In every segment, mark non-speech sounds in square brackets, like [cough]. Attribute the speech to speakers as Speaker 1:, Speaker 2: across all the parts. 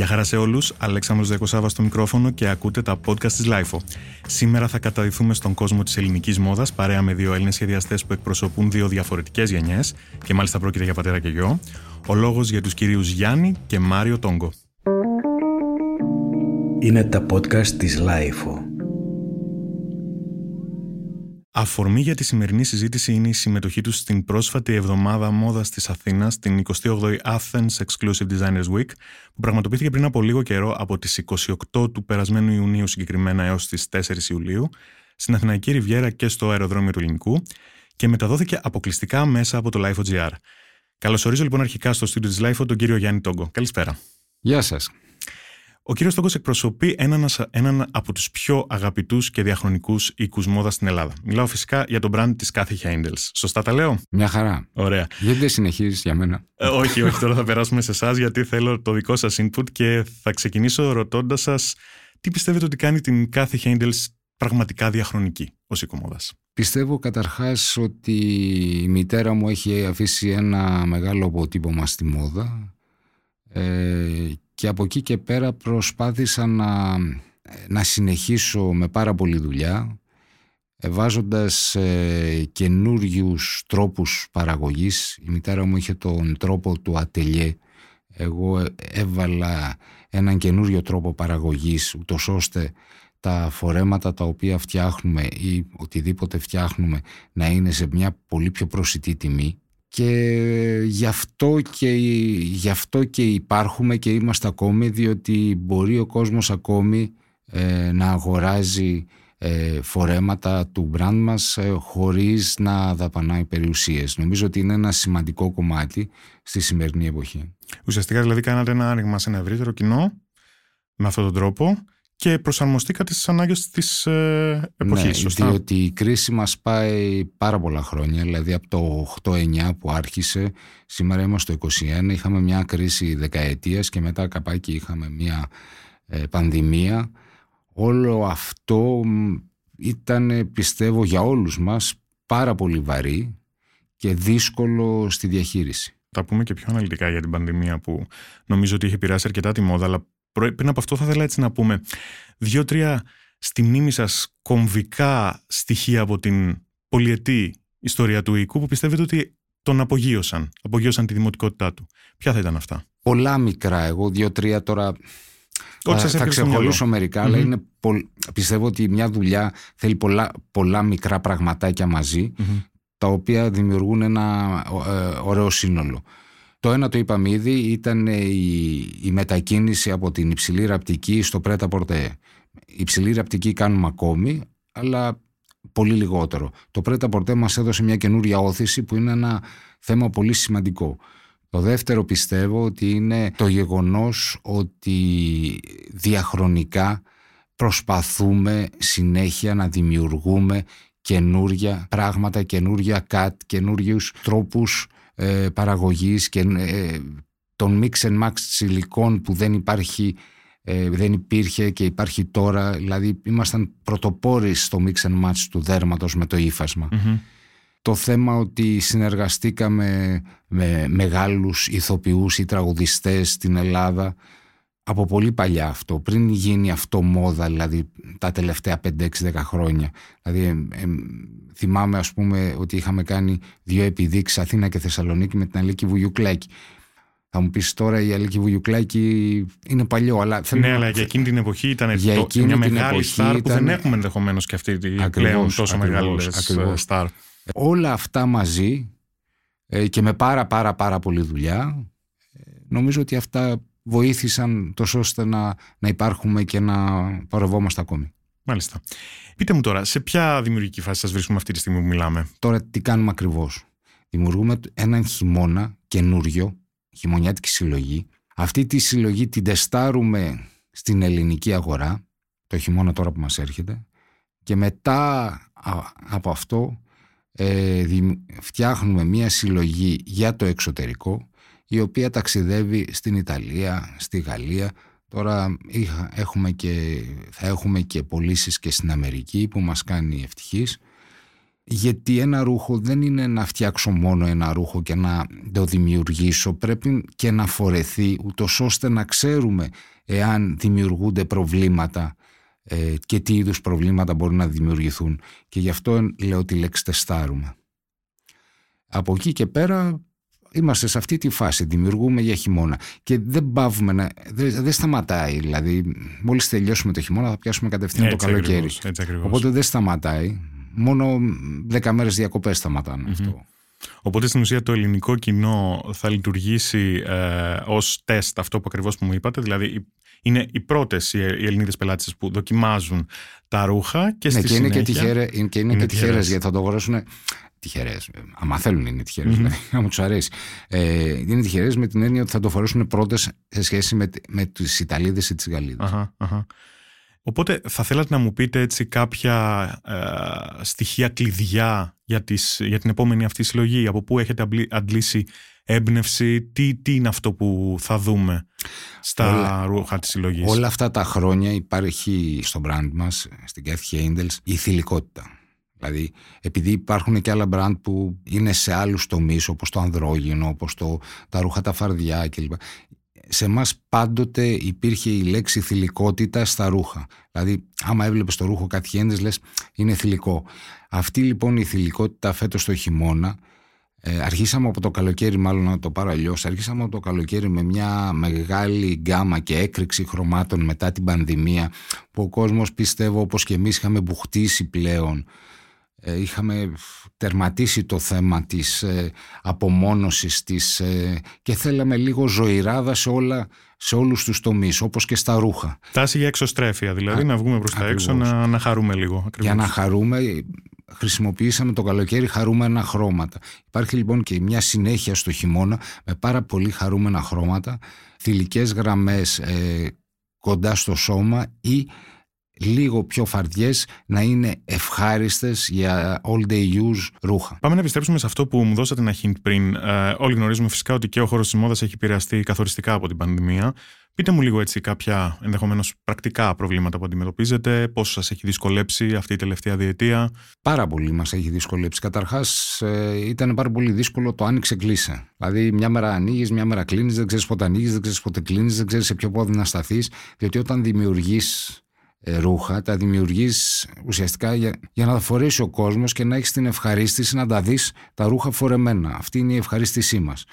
Speaker 1: Γεια χαρά σε όλους, Αλέξανδρος Διακοσάβα στο μικρόφωνο και ακούτε τα podcast της LIFO. Σήμερα θα καταδυθούμε στον κόσμο της ελληνικής μόδας παρέα με δύο Έλληνες σχεδιαστές που εκπροσωπούν δύο διαφορετικές γενιές και μάλιστα πρόκειται για πατέρα και γιο. Ο λόγος για τους κυρίους Γιάννη και Μάριο Τόγκο.
Speaker 2: Είναι τα podcast της LIFO.
Speaker 1: Αφορμή για τη σημερινή συζήτηση είναι η συμμετοχή τους στην πρόσφατη εβδομάδα μόδας της Αθήνας, την 28η Athens Exclusive Designers Week, που πραγματοποιήθηκε πριν από λίγο καιρό από τις 28 του περασμένου Ιουνίου συγκεκριμένα έως τις 4 Ιουλίου, στην Αθηναϊκή Ριβιέρα και στο αεροδρόμιο του Ελληνικού και μεταδόθηκε αποκλειστικά μέσα από το LIFO.gr. Καλωσορίζω λοιπόν αρχικά στο στούντιο της LIFO τον κύριο Γιάννη Τόγκο. Καλησπέρα.
Speaker 3: Γεια σας.
Speaker 1: Ο κύριος Τόγκος εκπροσωπεί έναν, έναν από τους πιο αγαπητούς και διαχρονικούς οίκους μόδας στην Ελλάδα. Μιλάω φυσικά για τον brand της Cathy Handels. Σωστά τα λέω;
Speaker 3: Μια χαρά.
Speaker 1: Ωραία.
Speaker 3: Γιατί δεν συνεχίζεις για μένα;
Speaker 1: Ε, όχι, όχι, τώρα θα περάσουμε σε εσάς γιατί θέλω το δικό σας input και θα ξεκινήσω ρωτώντας σας τι πιστεύετε ότι κάνει την Cathy Handels πραγματικά διαχρονική ως οίκο μόδας.
Speaker 3: Πιστεύω καταρχάς ότι η μητέρα μου έχει αφήσει ένα μεγάλο αποτύπωμα στη μόδα ε, και από εκεί και πέρα προσπάθησα να, να συνεχίσω με πάρα πολλή δουλειά ε, βάζοντας ε, καινούριους τρόπους παραγωγής. Η μητέρα μου είχε τον τρόπο του ατελιέ. Εγώ έβαλα έναν καινούριο τρόπο παραγωγής ούτως ώστε τα φορέματα τα οποία φτιάχνουμε ή οτιδήποτε φτιάχνουμε να είναι σε μια πολύ πιο προσιτή τιμή και γι αυτό και, γι αυτό και υπάρχουμε και είμαστε ακόμη διότι μπορεί ο κόσμος ακόμη ε, να αγοράζει ε, φορέματα του brand μας ε, χωρίς να δαπανάει περιουσίες. Νομίζω ότι είναι ένα σημαντικό κομμάτι στη σημερινή εποχή.
Speaker 1: Ουσιαστικά δηλαδή κάνατε ένα άνοιγμα σε ένα ευρύτερο κοινό με αυτόν τον τρόπο και προσαρμοστήκατε στις ανάγκες της ε, εποχής,
Speaker 3: ναι,
Speaker 1: σωστά;
Speaker 3: διότι η κρίση μας πάει πάρα πολλά χρόνια, δηλαδή από το 8-9 που άρχισε, σήμερα είμαστε στο 21, είχαμε μια κρίση δεκαετίας και μετά καπάκι είχαμε μια ε, πανδημία. Όλο αυτό ήταν, πιστεύω, για όλους μας πάρα πολύ βαρύ και δύσκολο στη διαχείριση.
Speaker 1: Θα πούμε και πιο αναλυτικά για την πανδημία που νομίζω ότι είχε επηρεάσει αρκετά τη μόδα, αλλά πριν από αυτό θα ήθελα έτσι να πούμε δύο-τρία στη μνήμη σας κομβικά στοιχεία από την πολυετή ιστορία του οίκου που πιστεύετε ότι τον απογείωσαν, απογείωσαν τη δημοτικότητά του. Ποια θα ήταν αυτά;
Speaker 3: Πολλά μικρά, εγώ δύο-τρία τώρα θα, θα ξεχωρίσω μερικά, αλλά είναι πιστεύω ότι μια δουλειά θέλει πολλά, πολλά μικρά πραγματάκια τα οποία δημιουργούν ένα ε, ωραίο σύνολο. Το ένα το είπαμε ήδη ήταν η, η μετακίνηση από την υψηλή ραπτική στο πρέτα πορτέ. Υψηλή ραπτική κάνουμε ακόμη, αλλά πολύ λιγότερο. Το πρέτα πορτέ μας έδωσε μια καινούρια όθηση που είναι ένα θέμα πολύ σημαντικό. Το δεύτερο πιστεύω ότι είναι το γεγονός ότι διαχρονικά προσπαθούμε συνέχεια να δημιουργούμε καινούρια πράγματα, καινούρια κατ, καινούριους τρόπους ε, παραγωγής και ε, τον mix and match υλικών που δεν υπάρχει ε, δεν υπήρχε και υπάρχει τώρα. Δηλαδή ήμασταν πρωτοπόροι στο mix and match του δέρματος με το υφασμα το θέμα ότι συνεργαστήκαμε με μεγάλους ηθοποιούς ή τραγουδιστές στην Ελλάδα από πολύ παλιά αυτό, πριν γίνει αυτό μόδα, δηλαδή τα τελευταία 5-6-10 χρόνια. Δηλαδή, θυμάμαι ας πούμε ότι είχαμε κάνει δύο επιδείξεις Αθήνα και Θεσσαλονίκη με την Αλίκη Βουγιουκλάκη. Θα μου πεις τώρα η Αλίκη Βουγιουκλάκη είναι παλιό, αλλά
Speaker 1: θέλω Ναι, αλλά για εκείνη την εποχή ήταν για το, εκείνη μια μεγάλη στάρ που δεν έχουμε ενδεχομένως και αυτή την πλέον τόσο μεγάλη στάρ.
Speaker 3: Όλα αυτά μαζί ε, και με πάρα πάρα πάρα πολλή δουλειά ε, νομίζω ότι αυτά βοήθησαν τόσο ώστε να, να υπάρχουμε και να παροβόμαστε ακόμη.
Speaker 1: Μάλιστα. Πείτε μου τώρα, σε ποια δημιουργική φάση σας βρίσκουμε αυτή τη στιγμή που μιλάμε;
Speaker 3: Τώρα τι κάνουμε ακριβώς; Δημιουργούμε έναν χειμώνα καινούριο, χειμωνιάτικη συλλογή. Αυτή τη συλλογή την τεστάρουμε στην ελληνική αγορά, το χειμώνα τώρα που μας έρχεται, και μετά από αυτό ε, φτιάχνουμε μία συλλογή για το εξωτερικό, η οποία ταξιδεύει στην Ιταλία, στη Γαλλία. Τώρα έχουμε και, θα έχουμε και πωλήσεις και στην Αμερική που μας κάνει ευτυχής γιατί ένα ρούχο δεν είναι να φτιάξω μόνο ένα ρούχο και να το δημιουργήσω, πρέπει και να φορεθεί ούτως ώστε να ξέρουμε εάν δημιουργούνται προβλήματα ε, και τι είδους προβλήματα μπορούν να δημιουργηθούν. Και γι' αυτό λέω τη λέξη τεστάρουμε. Από εκεί και πέρα είμαστε σε αυτή τη φάση, δημιουργούμε για χειμώνα και δεν πάβουμε να, δεν, δεν σταματάει, δηλαδή μόλις τελειώσουμε το χειμώνα θα πιάσουμε κατευθείαν το καλοκαίρι. Οπότε δεν σταματάει, μόνο δέκα μέρες διακοπές σταματάνε αυτό.
Speaker 1: Οπότε στην ουσία το ελληνικό κοινό θα λειτουργήσει ε, ως τεστ αυτό που ακριβώς που μου είπατε, δηλαδή είναι οι πρώτες οι Ελληνίδες πελάτες που δοκιμάζουν τα ρούχα και
Speaker 3: ναι,
Speaker 1: στη
Speaker 3: και είναι
Speaker 1: συνέχεια...
Speaker 3: Και τυχαίρε, είναι και, είναι, είναι και τυχερές γιατί θα το αγοράσουν τυχερές. Άμα θέλουν είναι τυχερές, mm-hmm. δηλαδή, άμα τους αρέσει. Ε, είναι τυχερές με την έννοια ότι θα το φορέσουν πρώτες σε σχέση με, με τις Ιταλίδες ή τις Γαλλίδες.
Speaker 1: Οπότε θα θέλατε να μου πείτε έτσι κάποια ε, στοιχεία κλειδιά για, τις, για την επόμενη αυτή συλλογή, από πού έχετε αντλήσει έμπνευση, τι, τι είναι αυτό που θα δούμε στα όλα, ρούχα της συλλογής;
Speaker 3: Όλα αυτά τα χρόνια υπάρχει στο brand μας, στην Cathy Angels, η θηλυκότητα. Δηλαδή, επειδή υπάρχουν και άλλα brand που είναι σε άλλους τομείς, όπως το ανδρόγυνο, όπως το, τα ρούχα τα φαρδιά κλπ. Σε εμάς πάντοτε υπήρχε η λέξη θηλυκότητα στα ρούχα. Δηλαδή, άμα έβλεπες το ρούχο κάτι λες είναι θηλυκό. Αυτή λοιπόν η θηλυκότητα φέτος το χειμώνα, ε, αρχίσαμε από το καλοκαίρι, μάλλον να το πάρω αλλιώς. Αρχίσαμε από το καλοκαίρι με μια μεγάλη γκάμα και έκρηξη χρωμάτων μετά την πανδημία, που ο κόσμος πιστεύω όπως και εμείς είχαμε μπουχτίσει πλέον ε, είχαμε τερματίσει το θέμα της ε, απομόνωσης της ε, και θέλαμε λίγο ζωηράδα σε, όλα, σε όλους τους τομείς όπως και στα ρούχα.
Speaker 1: Τάση για εξωστρέφεια δηλαδή, να βγούμε προς τα έξω να, να χαρούμε λίγο. Ακριβώς.
Speaker 3: Για να χαρούμε χρησιμοποιήσαμε το καλοκαίρι χαρούμενα χρώματα. Υπάρχει λοιπόν και μια συνέχεια στο χειμώνα με πάρα πολύ χαρούμενα χρώματα, θηλυκές γραμμές κοντά στο σώμα ή λίγο πιο φαρδιές να είναι ευχάριστες για all day use ρούχα.
Speaker 1: Πάμε να επιστρέψουμε σε αυτό που μου δώσατε ένα hint πριν. Ε, όλοι γνωρίζουμε φυσικά ότι και ο χώρος της μόδας έχει επηρεαστεί καθοριστικά από την πανδημία. Πείτε μου λίγο έτσι κάποια ενδεχομένως πρακτικά προβλήματα που αντιμετωπίζετε, πόσο σας έχει δυσκολέψει αυτή η τελευταία διετία.
Speaker 3: Πάρα πολύ μας έχει δυσκολέψει. Καταρχάς, ε, ήταν πάρα πολύ δύσκολο το άνοιξε κλείσε. Δηλαδή, μια μέρα ανοίγεις, μια μέρα κλείνεις, δεν ξέρεις πότε ανοίγεις, δεν ξέρεις πότε κλείνεις, δεν ξέρεις σε ποιο πόδι να σταθείς. Διότι όταν δημιουργείς ε, ρούχα, τα δημιουργείς ουσιαστικά για, για να τα φορέσει ο κόσμος και να έχεις την ευχαρίστηση να τα δεις τα ρούχα φορεμένα. Αυτή είναι η ευχαρίστησή μας.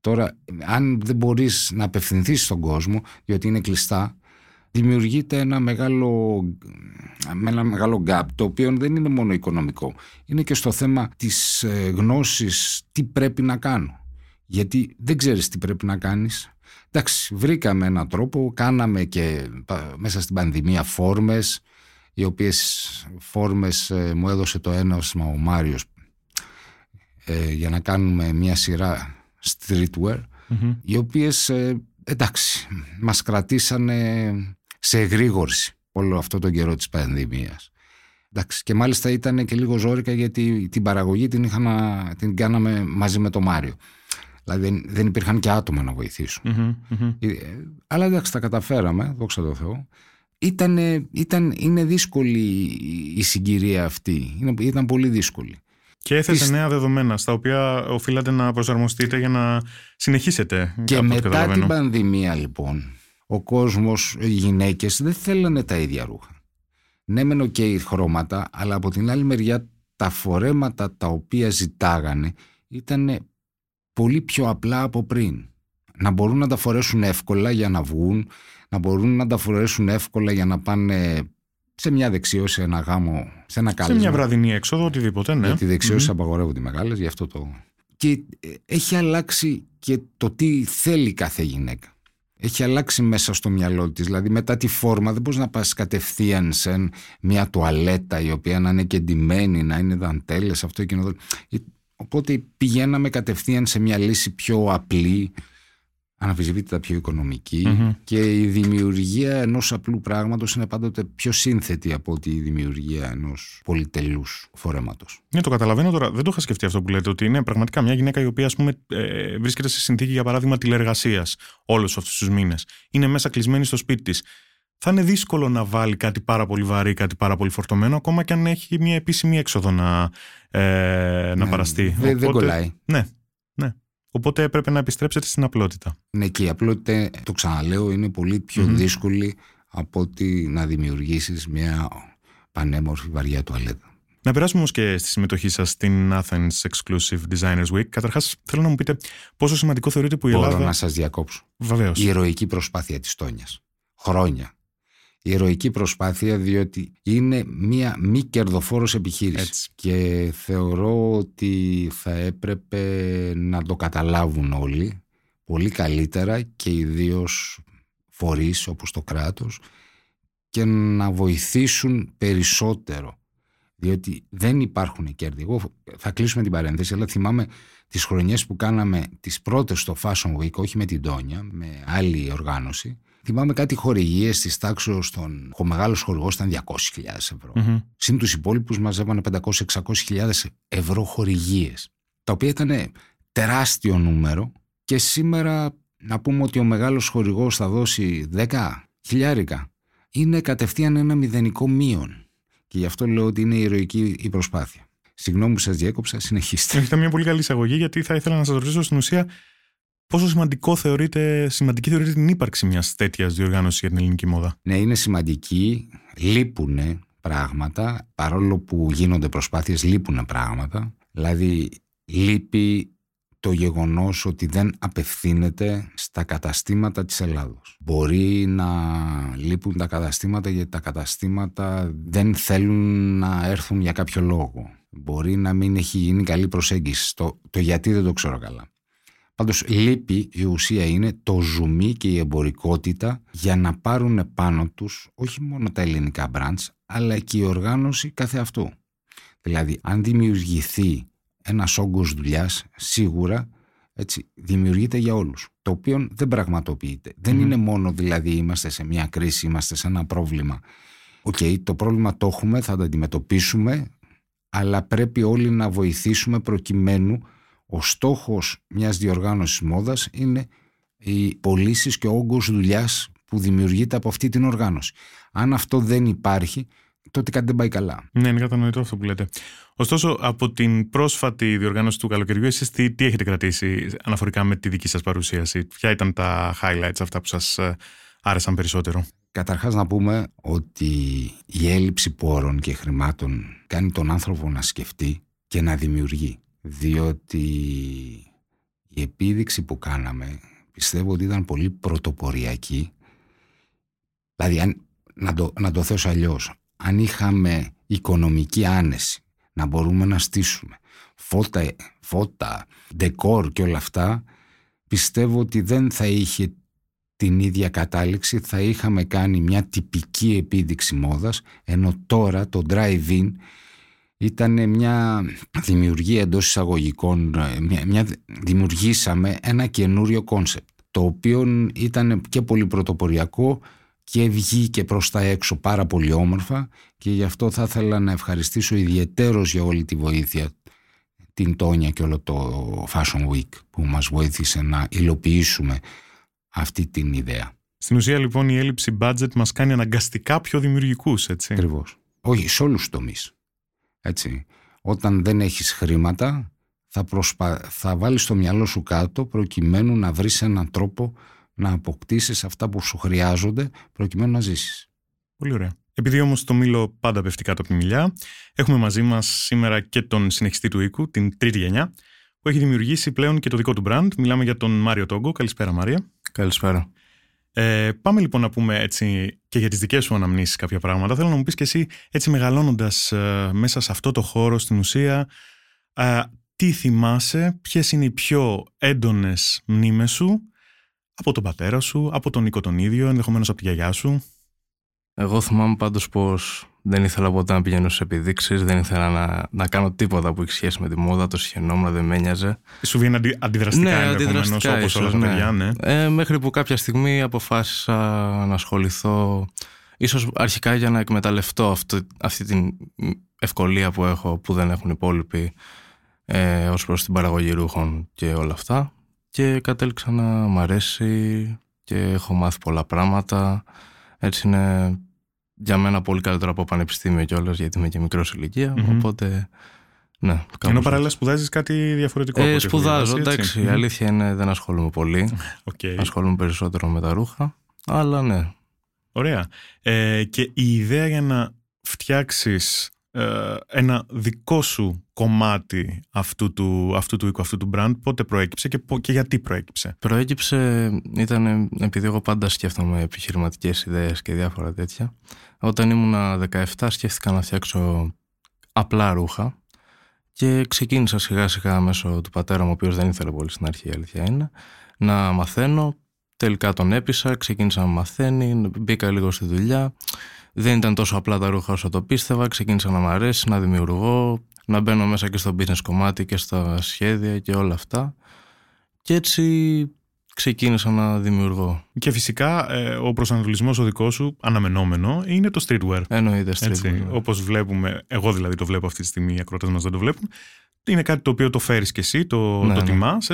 Speaker 3: Τώρα, αν δεν μπορείς να απευθυνθείς στον κόσμο, διότι είναι κλειστά, δημιουργείται ένα μεγάλο, ένα μεγάλο gap, το οποίο δεν είναι μόνο οικονομικό. Είναι και στο θέμα της ε, γνώσης τι πρέπει να κάνω. Γιατί δεν ξέρεις τι πρέπει να κάνεις, Εντάξει, βρήκαμε έναν τρόπο, κάναμε και μέσα στην πανδημία φόρμες, οι οποίες φόρμες ε, μου έδωσε το έναυσμα ο Μάριος ε, για να κάνουμε μια σειρά streetwear, οι οποίες ε, εντάξει, μας κρατήσανε σε εγρήγορση όλο αυτό τον καιρό της πανδημίας. Εντάξει, και μάλιστα ήταν και λίγο ζώρικα γιατί την παραγωγή την, είχα, την κάναμε μαζί με τον Μάριο. Δηλαδή δεν υπήρχαν και άτομα να βοηθησουν ε, Αλλά εντάξει, τα καταφέραμε, δόξα τω Θεώ. Ήτανε, ήταν, είναι δύσκολη η συγκυρία αυτή. Είναι, ήταν πολύ δύσκολη.
Speaker 1: Και έθεσε νέα δεδομένα στα οποία οφείλατε να προσαρμοστείτε για να συνεχίσετε.
Speaker 3: Και μετά την πανδημία λοιπόν, ο κόσμος, οι γυναίκες δεν θέλανε τα ίδια ρούχα. Ναι μεν και οι χρώματα, αλλά από την άλλη μεριά τα φορέματα τα οποία ζητάγανε ήταν πολύ πιο απλά από πριν. Να μπορούν να τα φορέσουν εύκολα για να βγουν, να μπορούν να τα φορέσουν εύκολα για να πάνε σε μια δεξίωση, ένα γάμο, σε ένα κάλεσμα.
Speaker 1: Σε μια βραδινή έξοδο, οτιδήποτε, ναι.
Speaker 3: Γιατί οι δεξιώσει mm-hmm. απαγορεύονται μεγάλες, γι' αυτό το. Και ε, έχει αλλάξει και το τι θέλει κάθε γυναίκα. Έχει αλλάξει μέσα στο μυαλό της. Δηλαδή, μετά τη φόρμα, δεν μπορείς να πας κατευθείαν σε μια τουαλέτα η οποία να είναι κεντυμένη, να είναι δαντέλες, αυτό και Οπότε πηγαίναμε κατευθείαν σε μια λύση πιο απλή, αναφυσβήτητα πιο οικονομικη και η δημιουργία ενός απλού πράγματος είναι πάντοτε πιο σύνθετη από ότι η δημιουργία ενός πολυτελούς φορέματος.
Speaker 1: Ναι, το καταλαβαίνω τώρα. Δεν το είχα σκεφτεί αυτό που λέτε, ότι είναι πραγματικά μια γυναίκα η οποία ας πούμε, ε, βρίσκεται σε συνθήκη για παράδειγμα τηλεργασίας όλους αυτούς τους μήνες. Είναι μέσα κλεισμένη στο σπίτι της. Θα είναι δύσκολο να βάλει κάτι πάρα πολύ βαρύ, κάτι πάρα πολύ φορτωμένο, ακόμα και αν έχει μια επίσημη έξοδο να, ε, να
Speaker 3: Ναι,
Speaker 1: παραστεί.
Speaker 3: δεν- δεν κολλάει.
Speaker 1: Ναι, ναι. Οπότε έπρεπε να επιστρέψετε στην απλότητα.
Speaker 3: Ναι, και η απλότητα, το ξαναλέω, είναι πολύ πιο
Speaker 1: Μμμ.
Speaker 3: δύσκολη από ότι να δημιουργήσεις μια πανέμορφη βαριά τουαλέτα.
Speaker 1: Να περάσουμε όμως και στη συμμετοχή σας στην Athens Exclusive Designers Week. Καταρχάς, θέλω να μου πείτε πόσο σημαντικό θεωρείτε που η
Speaker 3: Μπορώ
Speaker 1: Ελλάδα.
Speaker 3: να σας διακόψω.
Speaker 1: Βεβαίως.
Speaker 3: Η ηρωική προσπάθεια της Τόνιας. Χρόνια. Η ηρωική προσπάθεια διότι είναι μια μη κερδοφόρος επιχείρηση.
Speaker 1: Έτσι.
Speaker 3: Και θεωρώ ότι θα έπρεπε να το καταλάβουν όλοι πολύ καλύτερα και ιδίως φορείς όπως το κράτος και να βοηθήσουν περισσότερο διότι δεν υπάρχουν κέρδη. Εγώ θα κλείσουμε την παρένθεση, αλλά θυμάμαι τις χρονιές που κάναμε τις πρώτες στο Fashion Week, όχι με την Τόνια, με άλλη οργάνωση. Θυμάμαι κάτι χορηγίες της τάξης των... Ο μεγάλος χορηγός ήταν 200.000 ευρώ.
Speaker 1: Μμμ.
Speaker 3: Συν τους υπόλοιπους μαζεύανε 500-600 ευρώ χορηγίες. Τα οποία ήταν τεράστιο νούμερο και σήμερα να πούμε ότι ο μεγάλος χορηγός θα δώσει 10 χιλιάρικα. Είναι κατευθείαν ένα μηδενικό μείον. Και γι' αυτό λέω ότι είναι ηρωική η προσπάθεια. Συγγνώμη που σας διέκοψα, συνεχίστε.
Speaker 1: Ήταν μια πολύ καλή εισαγωγή, γιατί θα ήθελα να σας ρωτήσω στην ουσία πόσο σημαντικό θεωρείτε, σημαντική θεωρείτε την ύπαρξη μιας τέτοιας διοργάνωσης για την ελληνική μόδα;
Speaker 3: Ναι, είναι σημαντική. Λείπουνε πράγματα, παρόλο που γίνονται προσπάθειες, λείπουνε πράγματα. Δηλαδή, λείπει το γεγονός ότι δεν απευθύνεται στα καταστήματα της Ελλάδος. Μπορεί να λείπουν τα καταστήματα γιατί τα καταστήματα δεν θέλουν να έρθουν για κάποιο λόγο. Μπορεί να μην έχει γίνει καλή προσέγγιση. Το, το γιατί δεν το ξέρω καλά. Πάντως λείπει η ουσία είναι το ζουμί και η εμπορικότητα για να πάρουν πάνω τους όχι μόνο τα ελληνικά μπραντς αλλά και η οργάνωση κάθε αυτού. Δηλαδή αν δημιουργηθεί ένας όγκος δουλειάς σίγουρα έτσι, δημιουργείται για όλους το οποίο δεν πραγματοποιείται. Δεν
Speaker 1: Μμμ.
Speaker 3: είναι μόνο δηλαδή είμαστε σε μια κρίση, είμαστε σε ένα πρόβλημα. Οκ, το πρόβλημα το έχουμε, θα το αντιμετωπίσουμε αλλά πρέπει όλοι να βοηθήσουμε προκειμένου ο στόχος μιας διοργάνωσης μόδας είναι οι πωλήσεις και ο όγκος δουλειάς που δημιουργείται από αυτή την οργάνωση. Αν αυτό δεν υπάρχει, τότε κάτι δεν πάει καλά.
Speaker 1: Ναι, είναι κατανοητό αυτό που λέτε. Ωστόσο, από την πρόσφατη διοργάνωση του καλοκαιριού, εσείς τι, τι έχετε κρατήσει αναφορικά με τη δική σας παρουσίαση; Ποια ήταν τα highlights αυτά που σας ε, άρεσαν περισσότερο;
Speaker 3: Καταρχάς να πούμε ότι η έλλειψη πόρων και χρημάτων κάνει τον άνθρωπο να σκεφτεί και να δημιουργεί. Διότι η επίδειξη που κάναμε πιστεύω ότι ήταν πολύ πρωτοποριακή. Δηλαδή, αν, να, το, να το θέσω αλλιώς. αν είχαμε οικονομική άνεση, να μπορούμε να στήσουμε φώτα, φώτα, ντεκόρ και όλα αυτά, πιστεύω ότι δεν θα είχε την ίδια κατάληξη, θα είχαμε κάνει μια τυπική επίδειξη μόδας, ενώ τώρα το drive-in ήταν μια δημιουργία εντός εισαγωγικών, μια, μια, δημιουργήσαμε ένα καινούριο concept, το οποίο ήταν και πολύ πρωτοποριακό και βγήκε προς τα έξω πάρα πολύ όμορφα και γι' αυτό θα ήθελα να ευχαριστήσω ιδιαιτέρως για όλη τη βοήθεια την Τόνια και όλο το Fashion Week που μας βοήθησε να υλοποιήσουμε αυτή την ιδέα.
Speaker 1: Στην ουσία, λοιπόν, η έλλειψη budget μας κάνει αναγκαστικά πιο δημιουργικούς, έτσι.
Speaker 3: Ακριβώς. Όχι, σε όλους τους τομείς. Έτσι. Όταν δεν έχεις χρήματα, θα, προσπα... θα βάλεις το μυαλό σου κάτω προκειμένου να βρεις έναν τρόπο να αποκτήσεις αυτά που σου χρειάζονται προκειμένου να ζήσεις.
Speaker 1: Πολύ ωραία. Επειδή όμως το μήλο πάντα πέφτει κάτω από τη μιλιά, έχουμε μαζί μας σήμερα και τον συνεχιστή του οίκου, την τρίτη γενιά, που έχει δημιουργήσει πλέον και το δικό του brand. Μιλάμε για τον Μάριο Τόγκο. Καλησπέρα, Μάρια.
Speaker 4: Καλησπέρα.
Speaker 1: Ε, πάμε λοιπόν να πούμε έτσι και για τις δικές σου αναμνήσεις κάποια πράγματα. Θέλω να μου πεις και εσύ έτσι μεγαλώνοντας ε, μέσα σε αυτό το χώρο στην ουσία ε, τι θυμάσαι, ποιες είναι οι πιο έντονες μνήμες σου; Από τον πατέρα σου, από τον Νίκο τον ίδιο, ενδεχομένως από τη γιαγιά σου;
Speaker 4: Εγώ θυμάμαι πάντως πως δεν ήθελα ποτέ να πηγαίνω σε επιδείξεις, δεν ήθελα να, να κάνω τίποτα που έχει σχέση με τη μόδα, το συχαινόμουν, δεν με ένοιαζε.
Speaker 1: Σου βγαίνει αντι, αντιδραστικά
Speaker 4: Ναι,
Speaker 1: ενδεχομένως
Speaker 4: αντιδραστικά
Speaker 1: όπως όλα τα
Speaker 4: ίσως,
Speaker 1: παιδιά, ναι.
Speaker 4: Ε, μέχρι που κάποια στιγμή αποφάσισα να ασχοληθώ, ίσως αρχικά για να εκμεταλλευτώ αυτό, αυτή την ευκολία που έχω, που δεν έχουν οι υπόλοιποι, ε, ως προς την παραγωγή ρούχων και όλα αυτά. Και κατέληξα να μ' αρέσει και έχω μάθει πολλά πράγματα. Έτσι είναι για μένα πολύ καλύτερο από πανεπιστήμιο κιόλας, γιατί είμαι και μικρός ηλικία. Οπότε. Ναι,
Speaker 1: Ενώ παράλληλα σπουδάζεις κάτι διαφορετικό.
Speaker 4: Ε, σπουδάζω, εντάξει. Η αλήθεια είναι δεν ασχολούμαι πολύ. [laughs]
Speaker 1: Okay.
Speaker 4: Ασχολούμαι περισσότερο με τα ρούχα. Αλλά ναι.
Speaker 1: Ωραία. Ε, και η ιδέα για να φτιάξεις ε, ένα δικό σου κομμάτι αυτού του, αυτού του οίκου, αυτού του brand, πότε προέκυψε και, και γιατί προέκυψε;
Speaker 4: Προέκυψε, ήταν επειδή εγώ πάντα σκέφτομαι επιχειρηματικές ιδέες και διάφορα τέτοια. Όταν ήμουν 17 σκέφτηκα να φτιάξω απλά ρούχα και ξεκίνησα σιγά σιγά μέσω του πατέρα μου, ο οποίος δεν ήθελε πολύ στην αρχή, η αλήθεια είναι, να μαθαίνω. Τελικά τον έπεισα, ξεκίνησα να μαθαίνει, μπήκα λίγο στη δουλειά δεν ήταν τόσο απλά τα ρούχα όσο το πίστευα. Ξεκίνησα να μου αρέσει, να δημιουργώ, να μπαίνω μέσα και στο business κομμάτι και στα σχέδια και όλα αυτά. Και έτσι ξεκίνησα να δημιουργώ.
Speaker 1: Και φυσικά ε, ο προσανατολισμός ο δικός σου, αναμενόμενο, είναι το streetwear.
Speaker 4: Εννοείται streetwear.
Speaker 1: Όπως βλέπουμε, εγώ δηλαδή το βλέπω αυτή τη στιγμή, οι ακρότε μας δεν το βλέπουν είναι κάτι το οποίο το φέρεις και εσύ, το, ναι, το ναι. τιμάς,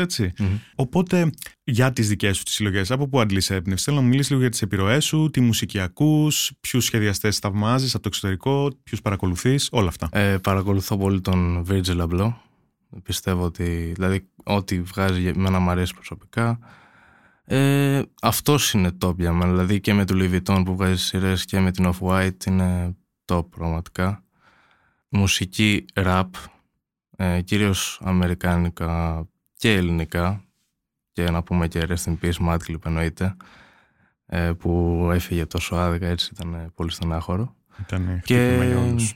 Speaker 1: Οπότε, για τις δικές σου τις συλλογές, από πού αντλείς έμπνευση, θέλω να μου μιλήσεις λίγο για τις επιρροές σου, τι μουσική ακούς, ποιους σχεδιαστές θαυμάζεις από το εξωτερικό, ποιους παρακολουθείς, όλα αυτά.
Speaker 4: Ε, παρακολουθώ πολύ τον Virgil Abloh. Πιστεύω ότι, δηλαδή, ό,τι βγάζει με να μου αρέσει προσωπικά. Ε, αυτός είναι top για μένα, δηλαδή και με του Louis Vuitton που βγάζει σειρές και με την Off-White είναι top πραγματικά. Μουσική rap, ε, κυρίως αμερικάνικα και ελληνικά και να πούμε και Rest in Peace, Madclip εννοείται ε, που έφυγε τόσο άδικα έτσι ήταν πολύ στενάχωρο.
Speaker 1: Ήταν και,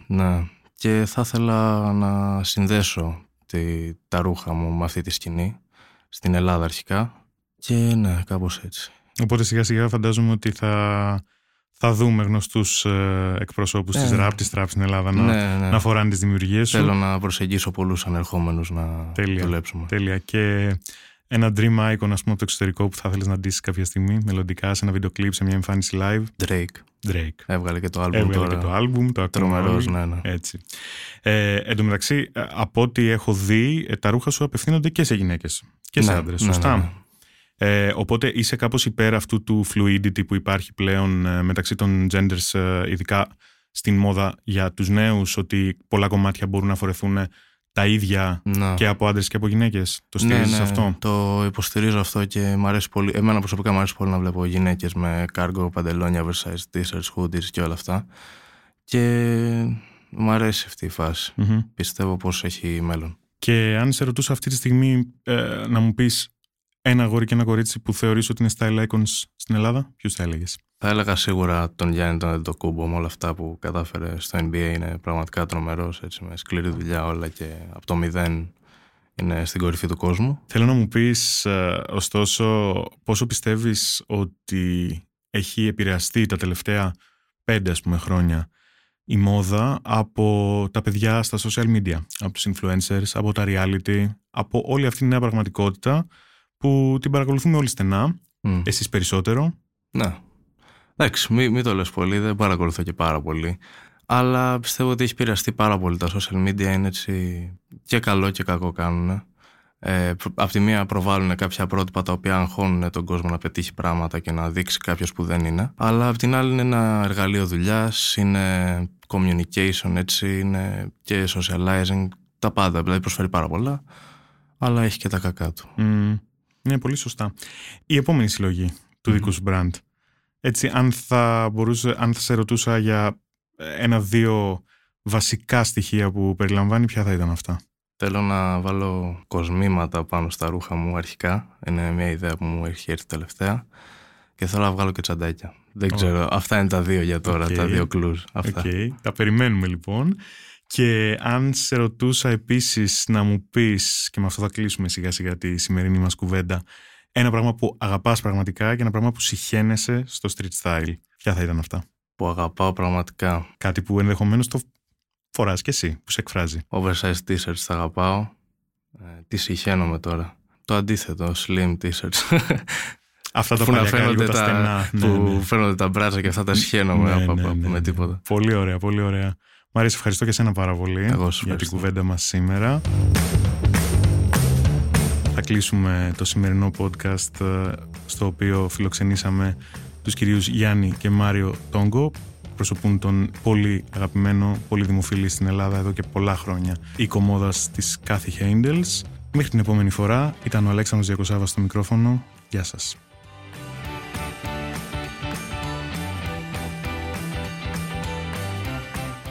Speaker 4: ναι, και θα ήθελα να συνδέσω τη, τα ρούχα μου με αυτή τη σκηνή στην Ελλάδα αρχικά και ναι κάπως έτσι.
Speaker 1: Οπότε σιγά σιγά φαντάζομαι ότι θα θα δούμε γνωστούς ε, εκπροσώπους της ραπ, της τραπ στην Ελλάδα να, ναι, ναι. να φοράνε τις δημιουργίες σου.
Speaker 4: Θέλω να προσεγγίσω πολλούς ανερχόμενους να τέλεια, δουλέψουμε.
Speaker 1: Τέλεια. Και ένα dream icon, ας πούμε, από το εξωτερικό που θα ήθελε να ντύσεις κάποια στιγμή, μελλοντικά, σε ένα βίντεο κλειπ, σε μια εμφάνιση live.
Speaker 4: Drake.
Speaker 1: Drake.
Speaker 4: Έβγαλε και το album
Speaker 1: Έβγαλε
Speaker 4: τώρα.
Speaker 1: και το album, το
Speaker 4: Τρομερός, ναι, ναι.
Speaker 1: Έτσι. Ε, εν τω μεταξύ, ε, από ό,τι έχω δει, ε, τα ρούχα σου απευθύνονται και σε γυναίκες και σε ναι, άντρες. Ναι, σωστά; Ναι, ε, οπότε είσαι κάπως υπέρ αυτού του fluidity που υπάρχει πλέον ε, μεταξύ των genders, ε, ειδικά στην μόδα για τους νέους, ότι πολλά κομμάτια μπορούν να φορεθούν τα ίδια
Speaker 4: ναι.
Speaker 1: και από άντρες και από γυναίκες. Το στηρίζεις ναι, ναι, αυτό;
Speaker 4: Το υποστηρίζω αυτό και μου αρέσει πολύ. Εμένα προσωπικά μου αρέσει πολύ να βλέπω γυναίκες με κάργο, παντελόνια, oversized t-shirts, hoodies και όλα αυτά. Και μου αρέσει αυτή η φαση Πιστεύω πως έχει μέλλον.
Speaker 1: Και αν σε ρωτούσα αυτή τη στιγμή ε, να μου πεις ένα αγόρι και ένα κορίτσι που θεωρείς ότι είναι style icons στην Ελλάδα, ποιους θα έλεγες;
Speaker 4: Θα έλεγα σίγουρα τον Γιάννη τον Εντοκούμπο με όλα αυτά που κατάφερε στο NBA. Είναι πραγματικά τρομερός, έτσι, με σκληρή δουλειά όλα και από το μηδέν είναι στην κορυφή του κόσμου.
Speaker 1: Θέλω να μου πεις, ε, ωστόσο, πόσο πιστεύεις ότι έχει επηρεαστεί τα τελευταία πέντε ας πούμε, χρόνια η μόδα από τα παιδιά στα social media, από τους influencers, από τα reality, από όλη αυτή τη νέα πραγματικότητα που την παρακολουθούμε όλοι στενά. Mm. Εσείς περισσότερο.
Speaker 4: Ναι. Εντάξει, μην, μη το λες πολύ, δεν παρακολουθώ και πάρα πολύ. Αλλά πιστεύω ότι έχει πειραστεί πάρα πολύ. Τα social media είναι έτσι και καλό και κακό κάνουν. Ε, απ' τη μία προβάλλουν κάποια πρότυπα τα οποία αγχώνουν τον κόσμο να πετύχει πράγματα και να δείξει κάποιος που δεν είναι. Αλλά απ' την άλλη είναι ένα εργαλείο δουλειάς, είναι communication, έτσι, είναι και socializing, τα πάντα. Δηλαδή προσφέρει πάρα πολλά, αλλά έχει και τα κακά του.
Speaker 1: Mm. Είναι πολύ σωστά. Η επόμενη συλλογή του δικού σου brand. Έτσι, αν θα, μπορούσε, αν θα σε ρωτούσα για ένα-δύο βασικά στοιχεία που περιλαμβάνει, ποια θα ήταν αυτά;
Speaker 4: Θέλω να βάλω κοσμήματα πάνω στα ρούχα μου αρχικά. Είναι μια ιδέα που μου έχει έρθει τελευταία. Και θέλω να βγάλω και τσαντάκια. Δεν ξέρω. Αυτά είναι τα δύο για τώρα, τα δύο κλουζ. Αυτά.
Speaker 1: Okay. Τα περιμένουμε λοιπόν. Και αν σε ρωτούσα επίσης να μου πεις, και με αυτό θα κλείσουμε σιγά σιγά τη σημερινή μας κουβέντα, ένα πράγμα που αγαπάς πραγματικά και ένα πράγμα που συχαίνεσαι στο street style. Ποια θα ήταν αυτά;
Speaker 4: Που αγαπάω πραγματικά.
Speaker 1: Κάτι που ενδεχομένως το φοράς και εσύ, που σε εκφράζει.
Speaker 4: Oversized t-shirts θα αγαπάω. Ε, τι συχαίνομαι τώρα. Το αντίθετο, slim t-shirts. [laughs]
Speaker 1: Αυτά τα που φαίνονται τα, στενά.
Speaker 4: Που ναι, ναι. φαίνονται τα μπράτσα και αυτά τα συχαίνομαι ναι, ναι, ναι, με τίποτα.
Speaker 1: Πολύ ωραία, πολύ ωραία. Μαρία, ευχαριστώ και σένα πάρα πολύ
Speaker 4: Εγώ
Speaker 1: για την κουβέντα μας σήμερα. Θα κλείσουμε το σημερινό podcast ε, στο οποίο φιλοξενήσαμε τους κυρίους Γιάννη και Μάριο Τόγκο, προσωπούν τον πολύ αγαπημένο, πολύ δημοφιλή στην Ελλάδα εδώ και πολλά χρόνια η κομμόδας της Kathy Handels. Μέχρι την επόμενη φορά ήταν ο Αλέξανδρος Διακοσάβας στο μικρόφωνο. Γεια σας.